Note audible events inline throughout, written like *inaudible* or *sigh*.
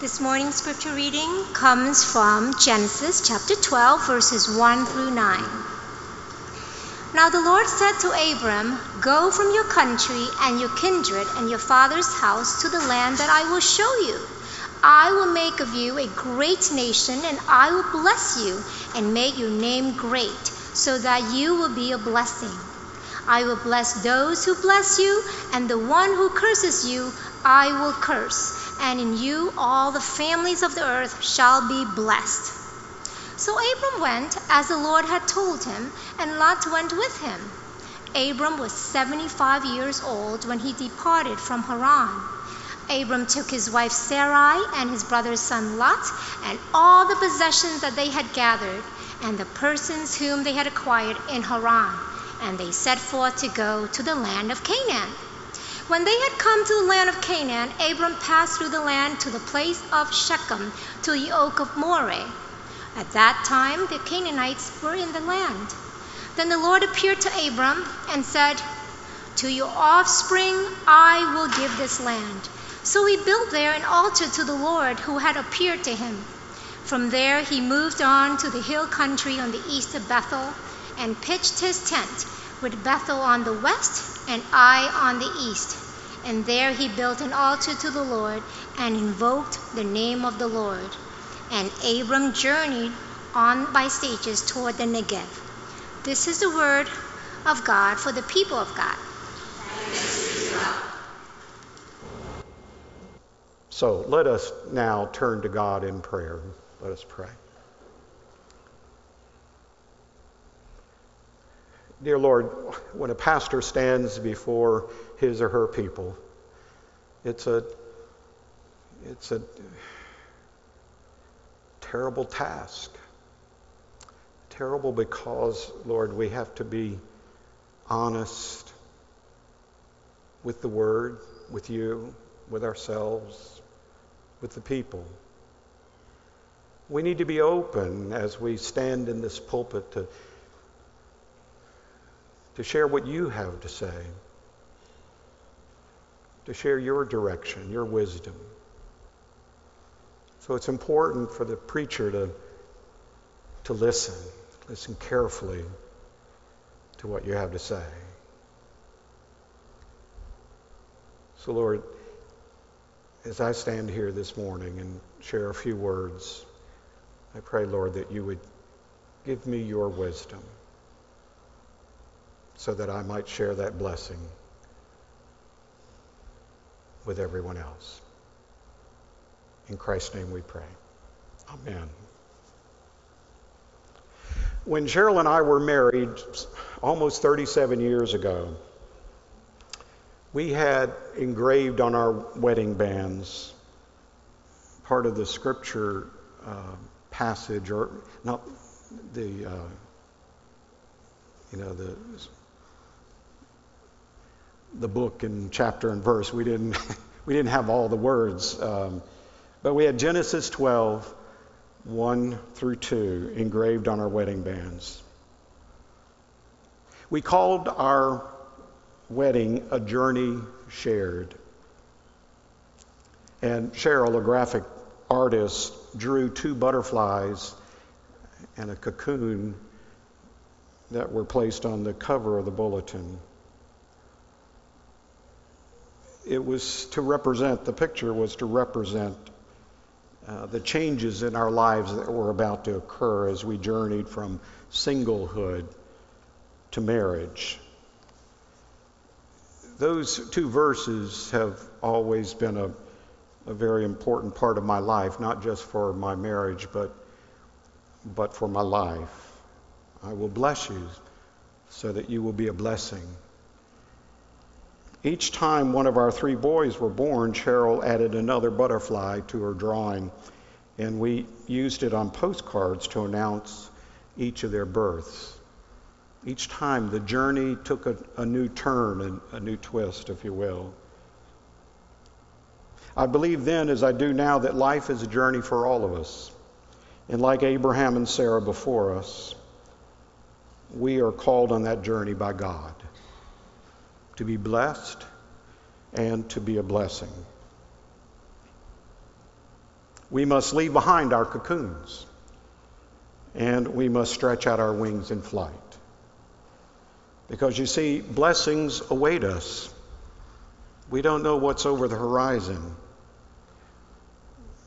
This morning's scripture reading comes from Genesis chapter 12, verses 1 through 9. Now the Lord said to Abram, Go from your country and your kindred and your father's house to the land that I will show you. I will make of you a great nation, and I will bless you and make your name great, so that you will be a blessing. I will bless those who bless you, and the one who curses you I will curse, and in you all the families of the earth shall be blessed. So Abram went as the Lord had told him, and Lot went with him. Abram was 75 years old when he departed from Haran. Abram took his wife Sarai and his brother's son Lot and all the possessions that they had gathered and the persons whom they had acquired in Haran, and they set forth to go to the land of Canaan. When they had come to the land of Canaan, Abram passed through the land to the place of Shechem to the oak of Moreh. At that time, the Canaanites were in the land. Then the Lord appeared to Abram and said, To your offspring I will give this land. So he built there an altar to the Lord who had appeared to him. From there he moved on to the hill country on the east of Bethel and pitched his tent, with Bethel on the west and Ai on the east. And there he built an altar to the Lord and invoked the name of the Lord. And Abram journeyed on by stages toward the Negev. This is the word of God for the people of God. So let us now turn to God in prayer. Let us pray. Dear Lord, when a pastor stands before his or her people, it's a it's a terrible task. Terrible because, Lord, we have to be honest with the Word, with you, with ourselves, with the people. We need to be open as we stand in this pulpit to, to share what you have to say, to share your direction, your wisdom. So it's important for the preacher to, to listen, listen carefully to what you have to say. So, Lord, as I stand here this morning and share a few words, I pray, Lord, that you would give me your wisdom so that I might share that blessing with everyone else. In Christ's name we pray. Amen. When Cheryl and I were married almost 37 years ago, we had engraved on our wedding bands part of the scripture uh, passage, or not the, uh, you know, the the book and chapter and verse. We didn't *laughs* we didn't have all the words. Um, but we had Genesis 12, 1 through 2 engraved on our wedding bands. We called our wedding a journey shared. And Cheryl, a graphic artist, drew two butterflies and a cocoon that were placed on the cover of the bulletin. It was to represent, the picture was to represent uh, the changes in our lives that were about to occur as we journeyed from singlehood to marriage. Those two verses have always been a, a very important part of my life, not just for my marriage, but, but for my life. I will bless you so that you will be a blessing. Each time one of our three boys were born, Cheryl added another butterfly to her drawing, and we used it on postcards to announce each of their births. Each time the journey took a, a new turn and a new twist, if you will. I believe then, as I do now, that life is a journey for all of us. And like Abraham and Sarah before us, we are called on that journey by God to be blessed and to be a blessing. we must leave behind our cocoons and we must stretch out our wings in flight. Because you see, blessings await us. We don't know what's over the horizon,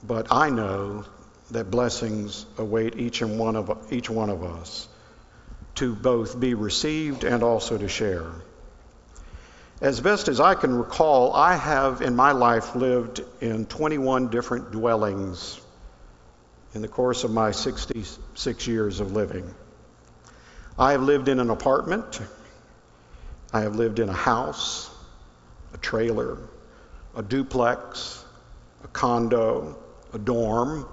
but I know that blessings await each and one of each one of us to both be received and also to share. As best as I can recall, I have in my life lived in 21 different dwellings in the course of my 66 years of living. I have lived in an apartment, I have lived in a house, a trailer, a duplex, a condo, a dorm,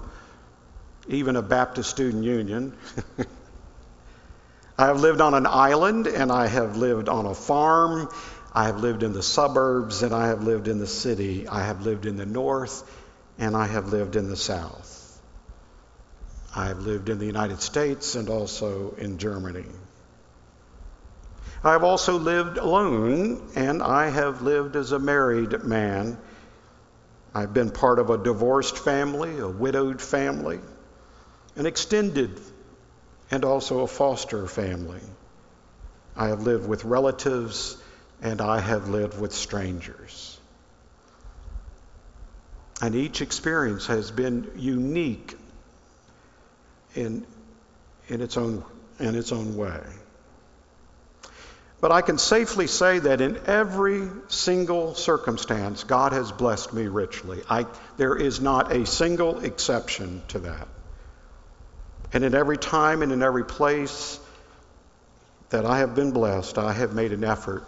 even a Baptist student union. *laughs* I have lived on an island and I have lived on a farm. I have lived in the suburbs and I have lived in the city. I have lived in the north and I have lived in the south. I have lived in the United States and also in Germany. I have also lived alone and I have lived as a married man. I've been part of a divorced family, a widowed family, an extended and also a foster family. I have lived with relatives and I have lived with strangers. And each experience has been unique in, in, its, own, in its own way. But I can safely say that in every single circumstance, God has blessed me richly. I, there is not a single exception to that. And in every time and in every place that I have been blessed, I have made an effort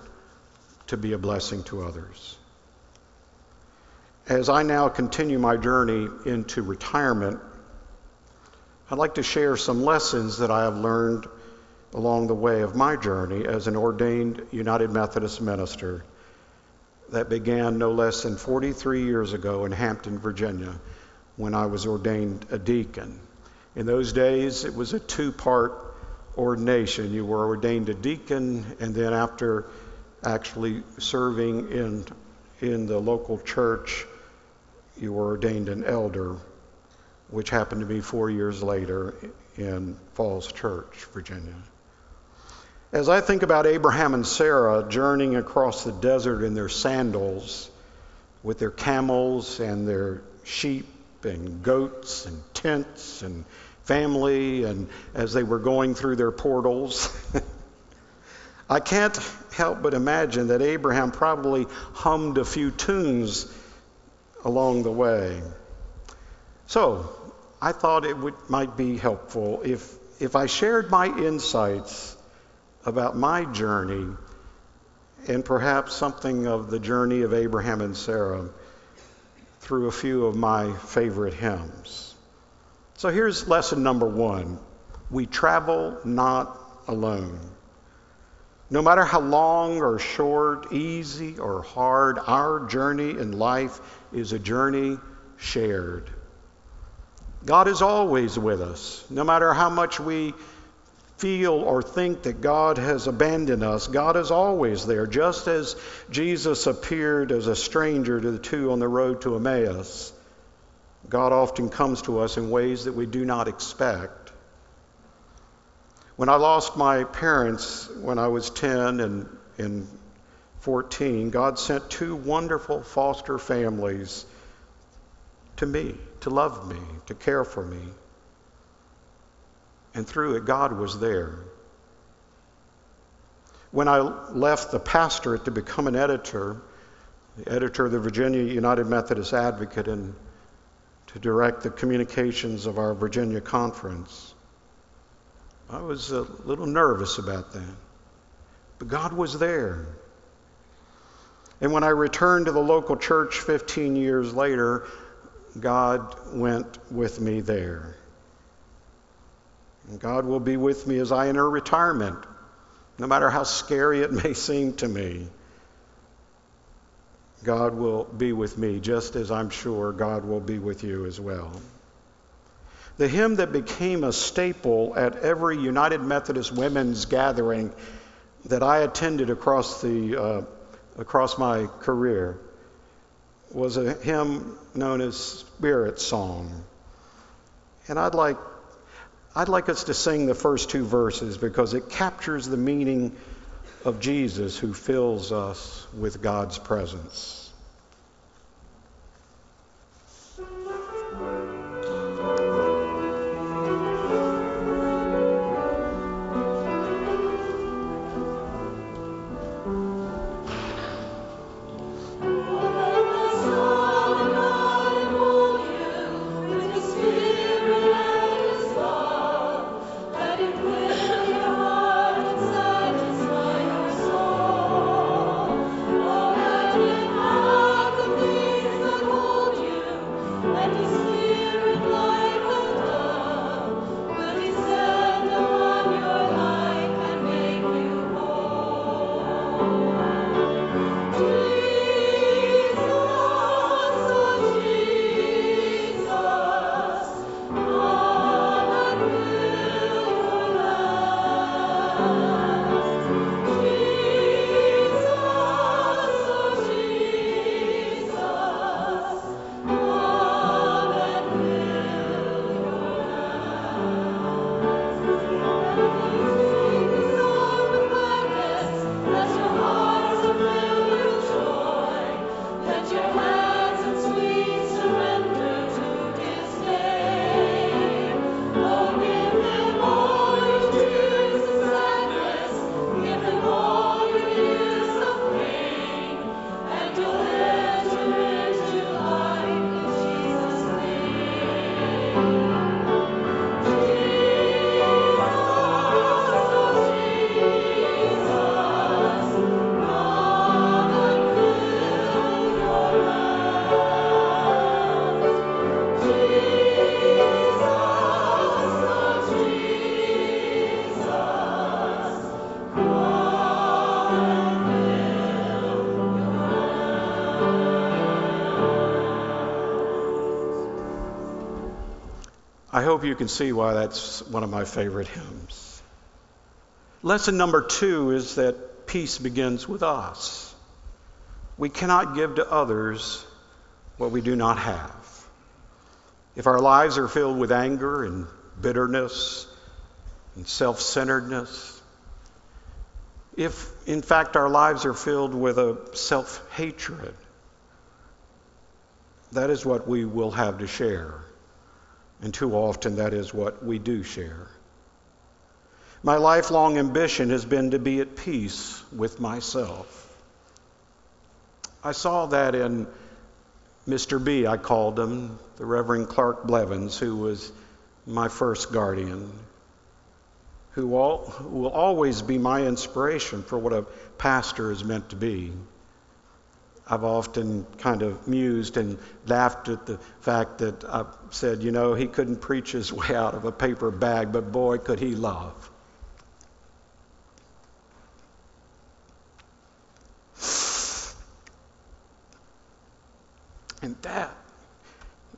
to be a blessing to others. As I now continue my journey into retirement, I'd like to share some lessons that I have learned along the way of my journey as an ordained United Methodist minister that began no less than 43 years ago in Hampton, Virginia, when I was ordained a deacon. In those days, it was a two part ordination. You were ordained a deacon, and then after actually serving in, in the local church, you were ordained an elder, which happened to be four years later in Falls Church, Virginia. As I think about Abraham and Sarah journeying across the desert in their sandals with their camels and their sheep and goats and tents and family and as they were going through their portals. *laughs* I can't help but imagine that Abraham probably hummed a few tunes along the way. So, I thought it would, might be helpful if, if I shared my insights about my journey and perhaps something of the journey of Abraham and Sarah through a few of my favorite hymns. So here's lesson number one we travel not alone. No matter how long or short, easy or hard, our journey in life is a journey shared. God is always with us. No matter how much we feel or think that God has abandoned us, God is always there. Just as Jesus appeared as a stranger to the two on the road to Emmaus, God often comes to us in ways that we do not expect. When I lost my parents when I was 10 and, and 14, God sent two wonderful foster families to me, to love me, to care for me. And through it, God was there. When I left the pastorate to become an editor, the editor of the Virginia United Methodist Advocate, and to direct the communications of our Virginia conference, I was a little nervous about that. But God was there. And when I returned to the local church 15 years later, God went with me there. And God will be with me as I enter retirement, no matter how scary it *laughs* may seem to me. God will be with me, just as I'm sure God will be with you as well. The hymn that became a staple at every United Methodist women's gathering that I attended across, the, uh, across my career was a hymn known as Spirit Song. And I'd like, I'd like us to sing the first two verses because it captures the meaning of Jesus who fills us with God's presence. Hope you can see why that's one of my favorite hymns. Lesson number two is that peace begins with us. We cannot give to others what we do not have. If our lives are filled with anger and bitterness and self centeredness, if in fact our lives are filled with a self hatred, that is what we will have to share. And too often, that is what we do share. My lifelong ambition has been to be at peace with myself. I saw that in Mr. B, I called him, the Reverend Clark Blevins, who was my first guardian, who, all, will always be my inspiration for what a pastor is meant to be. I've often kind of mused and laughed at the fact that I've said, you know, he couldn't preach his way out of a paper bag, but boy, could he love. And that,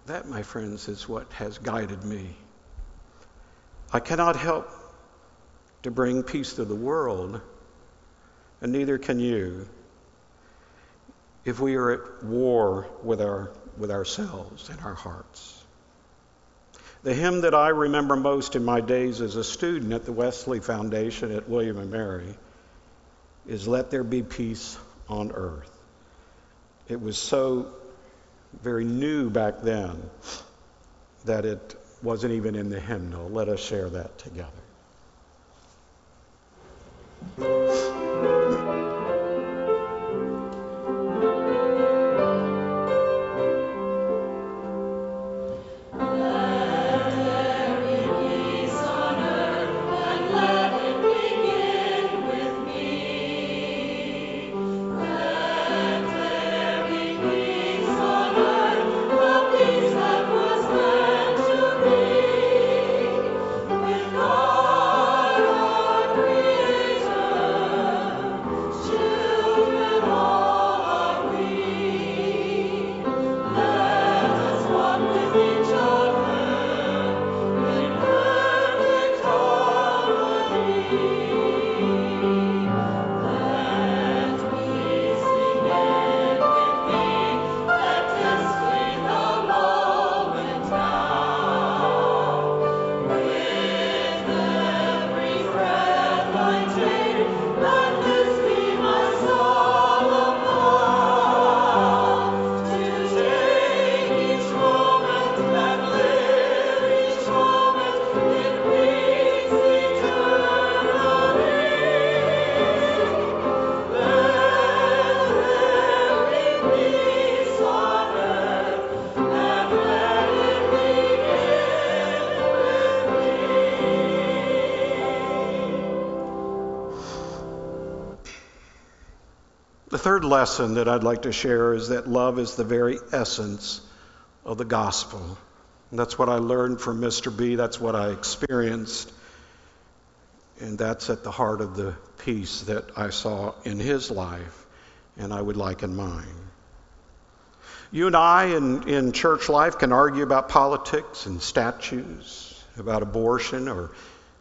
that, my friends, is what has guided me. I cannot help to bring peace to the world, and neither can you if we are at war with, our, with ourselves and our hearts. The hymn that I remember most in my days as a student at the Wesley Foundation at William and Mary is Let There Be Peace on Earth. It was so very new back then that it wasn't even in the hymnal. Let us share that together. Lesson that I'd like to share is that love is the very essence of the gospel. And that's what I learned from Mr. B. That's what I experienced. And that's at the heart of the peace that I saw in his life and I would like in mine. You and I in, in church life can argue about politics and statues, about abortion or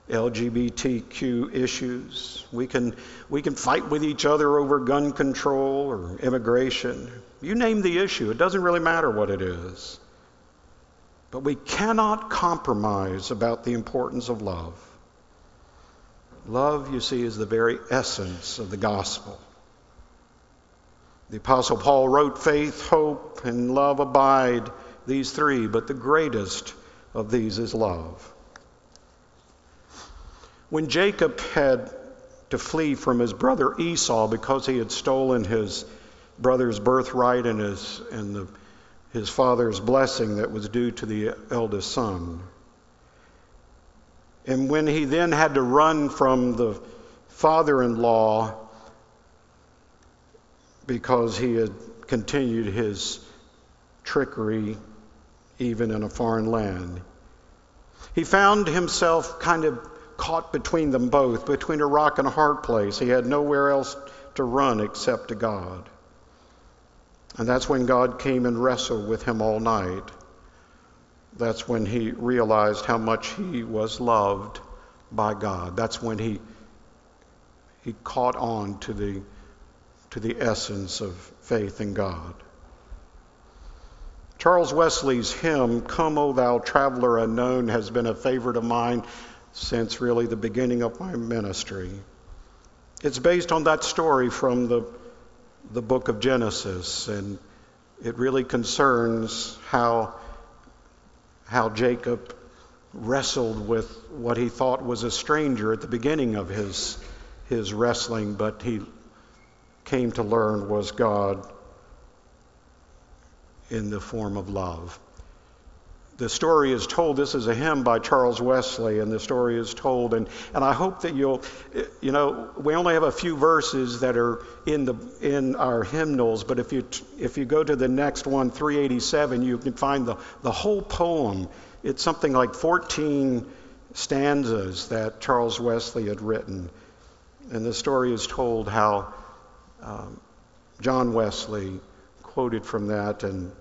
LGBTQ issues. We can, we can fight with each other over gun control or immigration. You name the issue, it doesn't really matter what it is. But we cannot compromise about the importance of love. Love, you see, is the very essence of the gospel. The Apostle Paul wrote, Faith, hope, and love abide, these three, but the greatest of these is love. When Jacob had to flee from his brother Esau because he had stolen his brother's birthright and his, and the, his father's blessing that was due to the eldest son, and when he then had to run from the father in law because he had continued his trickery even in a foreign land, he found himself kind of caught between them both, between a rock and a hard place. He had nowhere else to run except to God. And that's when God came and wrestled with him all night that's when he realized how much he was loved by God. That's when he, he caught on to the, to the essence of faith in God. Charles Wesley's hymn, Come, O Thou Traveler Unknown, has been a favorite of mine since really the beginning of my ministry. It's based on that story from the, the book of Genesis, and it really concerns how how Jacob wrestled with what he thought was a stranger at the beginning of his, his wrestling, but he came to learn was God in the form of love the story is told. This is a hymn by Charles Wesley, and the story is told. And, and I hope that you'll, you know, we only have a few verses that are in, the, in our hymnals, but if you, if you go to the next one, 387, you can find the, the whole poem. It's something like 14 stanzas that Charles Wesley had written. And the story is told how um, John Wesley quoted from that and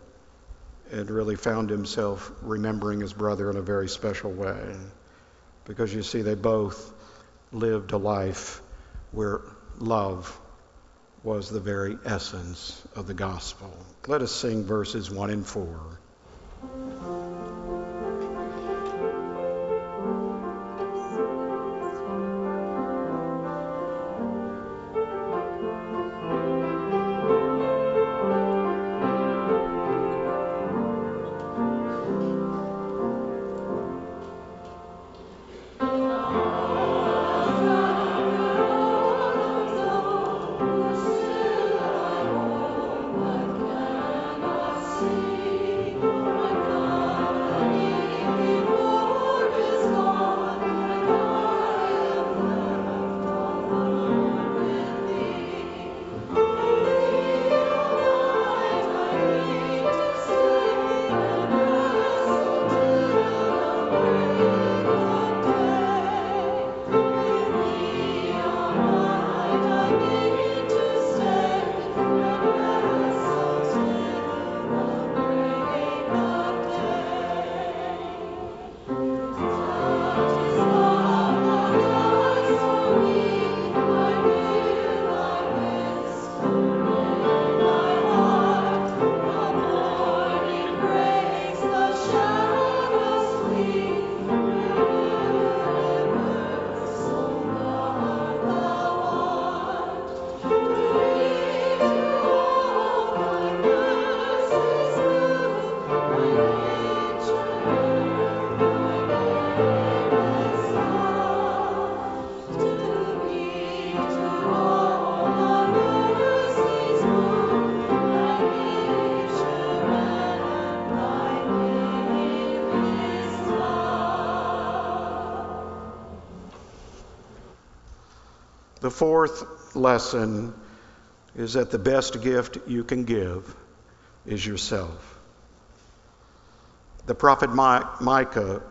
and really found himself remembering his brother in a very special way. Because you see, they both lived a life where love was the very essence of the gospel. Let us sing verses 1 and 4. Fourth lesson is that the best gift you can give is yourself. The prophet Micah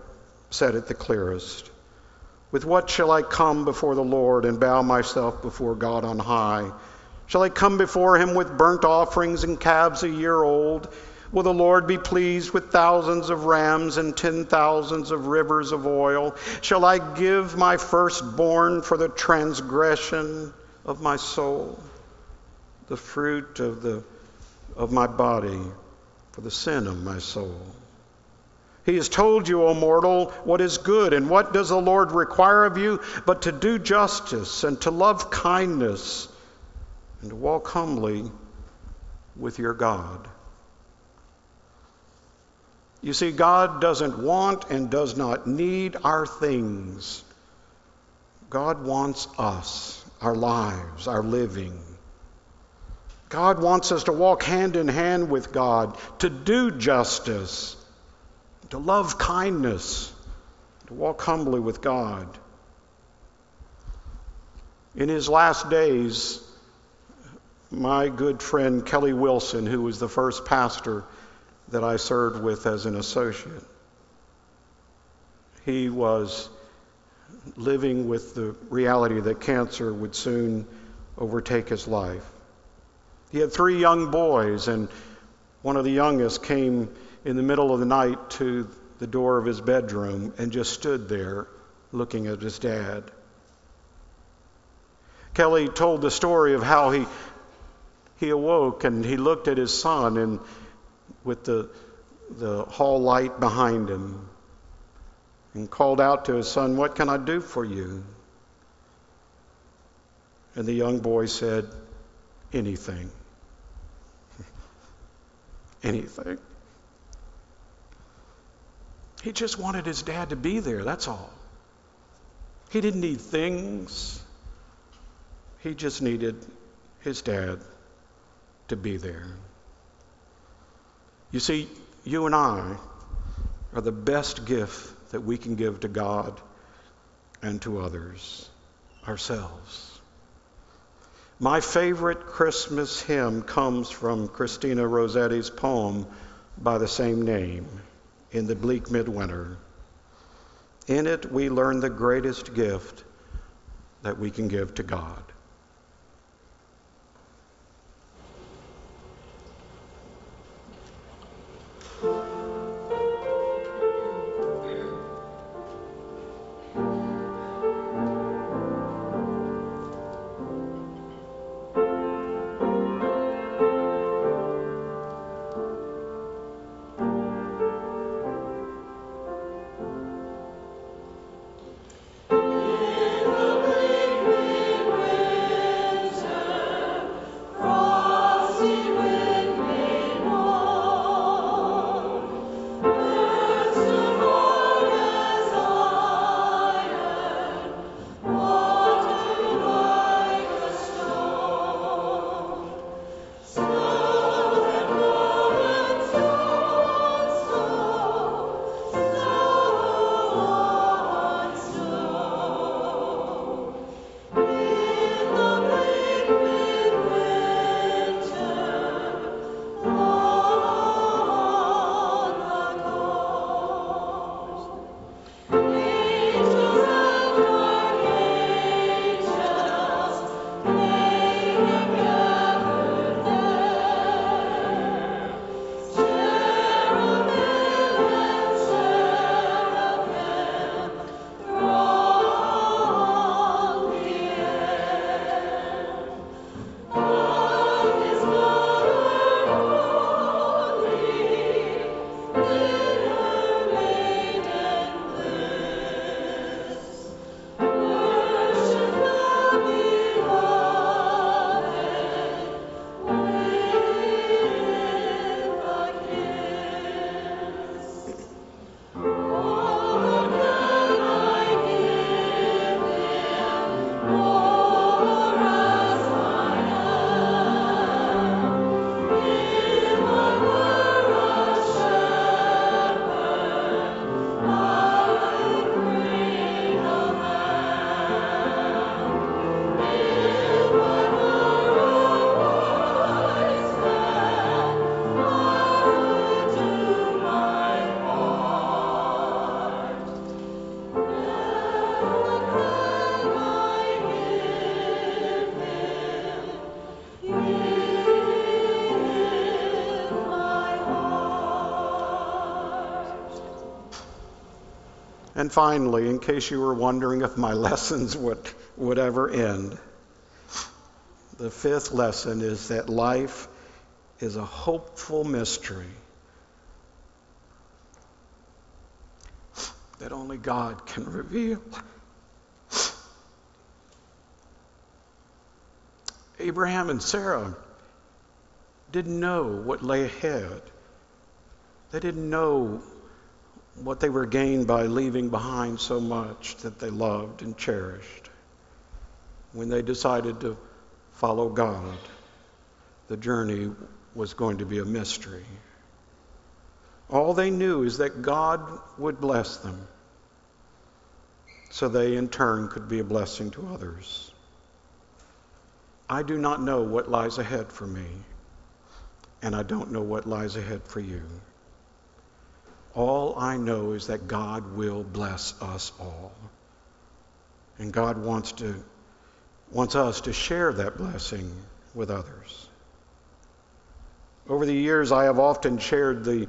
said it the clearest. With what shall I come before the Lord and bow myself before God on high? Shall I come before him with burnt offerings and calves a year old? Will the Lord be pleased with thousands of rams and ten thousands of rivers of oil? Shall I give my firstborn for the transgression of my soul, the fruit of, the, of my body for the sin of my soul? He has told you, O mortal, what is good, and what does the Lord require of you but to do justice and to love kindness and to walk humbly with your God. You see, God doesn't want and does not need our things. God wants us, our lives, our living. God wants us to walk hand in hand with God, to do justice, to love kindness, to walk humbly with God. In his last days, my good friend Kelly Wilson, who was the first pastor that I served with as an associate. He was living with the reality that cancer would soon overtake his life. He had three young boys, and one of the youngest came in the middle of the night to the door of his bedroom and just stood there looking at his dad. Kelly told the story of how he, he awoke and he looked at his son and with the, the hall light behind him and called out to his son, What can I do for you? And the young boy said, Anything. *laughs* Anything. He just wanted his dad to be there, that's all. He didn't need things, he just needed his dad to be there. You see, you and I are the best gift that we can give to God and to others, ourselves. My favorite Christmas hymn comes from Christina Rossetti's poem by the same name, In the Bleak Midwinter. In it, we learn the greatest gift that we can give to God. And finally, in case you were wondering if my *laughs* lessons would, would ever end, the fifth lesson is that life is a hopeful mystery that only God can reveal. Abraham and Sarah didn't know what lay ahead. They didn't know what they were gained by leaving behind so much that they loved and cherished. When they decided to follow God, the journey was going to be a mystery. All they knew is that God would bless them so they in turn could be a blessing to others. I do not know what lies ahead for me, and I don't know what lies ahead for you. All I know is that God will bless us all. And God wants to wants us to share that blessing with others. Over the years I have often shared the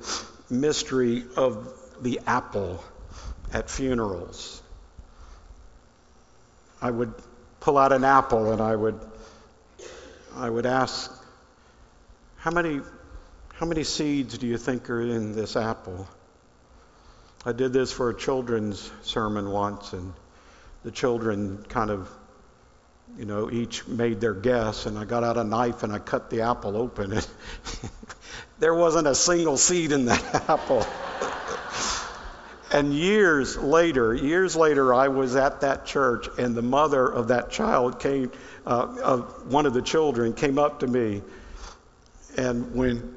mystery of the apple at funerals. I would pull out an apple and I would I would ask how many how many seeds do you think are in this apple? I did this for a children's sermon once, and the children kind of, you know, each made their guess, and I got out a knife and I cut the apple open, and *laughs* there wasn't a single seed in that *laughs* apple. and years later, years later, I was at that church, and the mother of that child came, uh, of one of the children came up to me, and when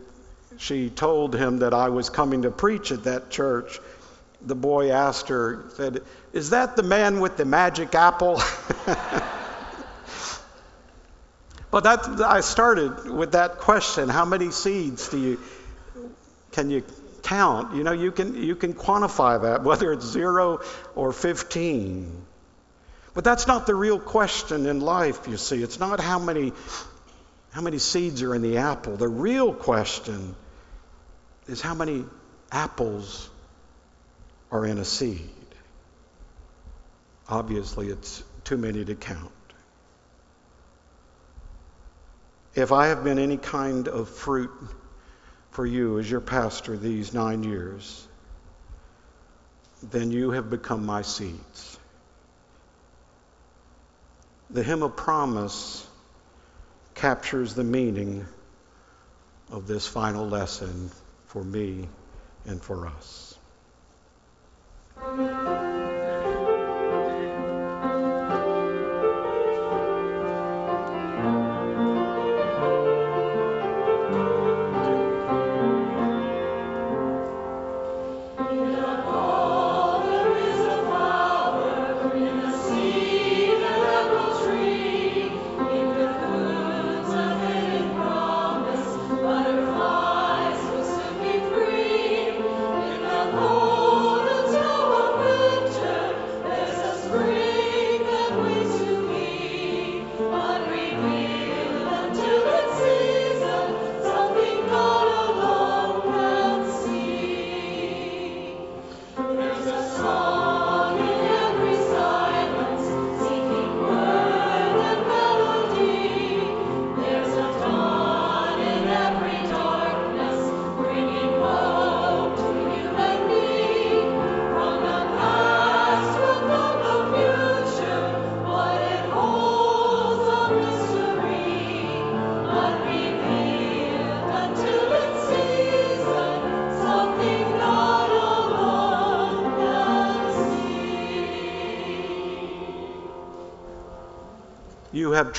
she told him that I was coming to preach at that church, the boy asked her, said, Is that the man with the magic apple? *laughs* but that, I started with that question how many seeds do you, can you count? You know, you can, you can quantify that, whether it's zero or 15. But that's not the real question in life, you see. It's not how many, how many seeds are in the apple. The real question is how many apples are in a seed. Obviously, it's too many to count. If I have been any kind of fruit for you as your pastor these nine years, then you have become my seeds. The hymn of promise captures the meaning of this final lesson for me and for us. You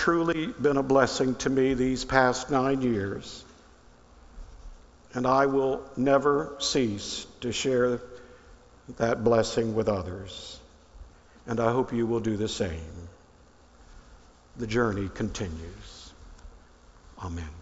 truly been a blessing to me these past nine years, and I will never cease to share that blessing with others. And I hope you will do the same. The journey continues. Amen.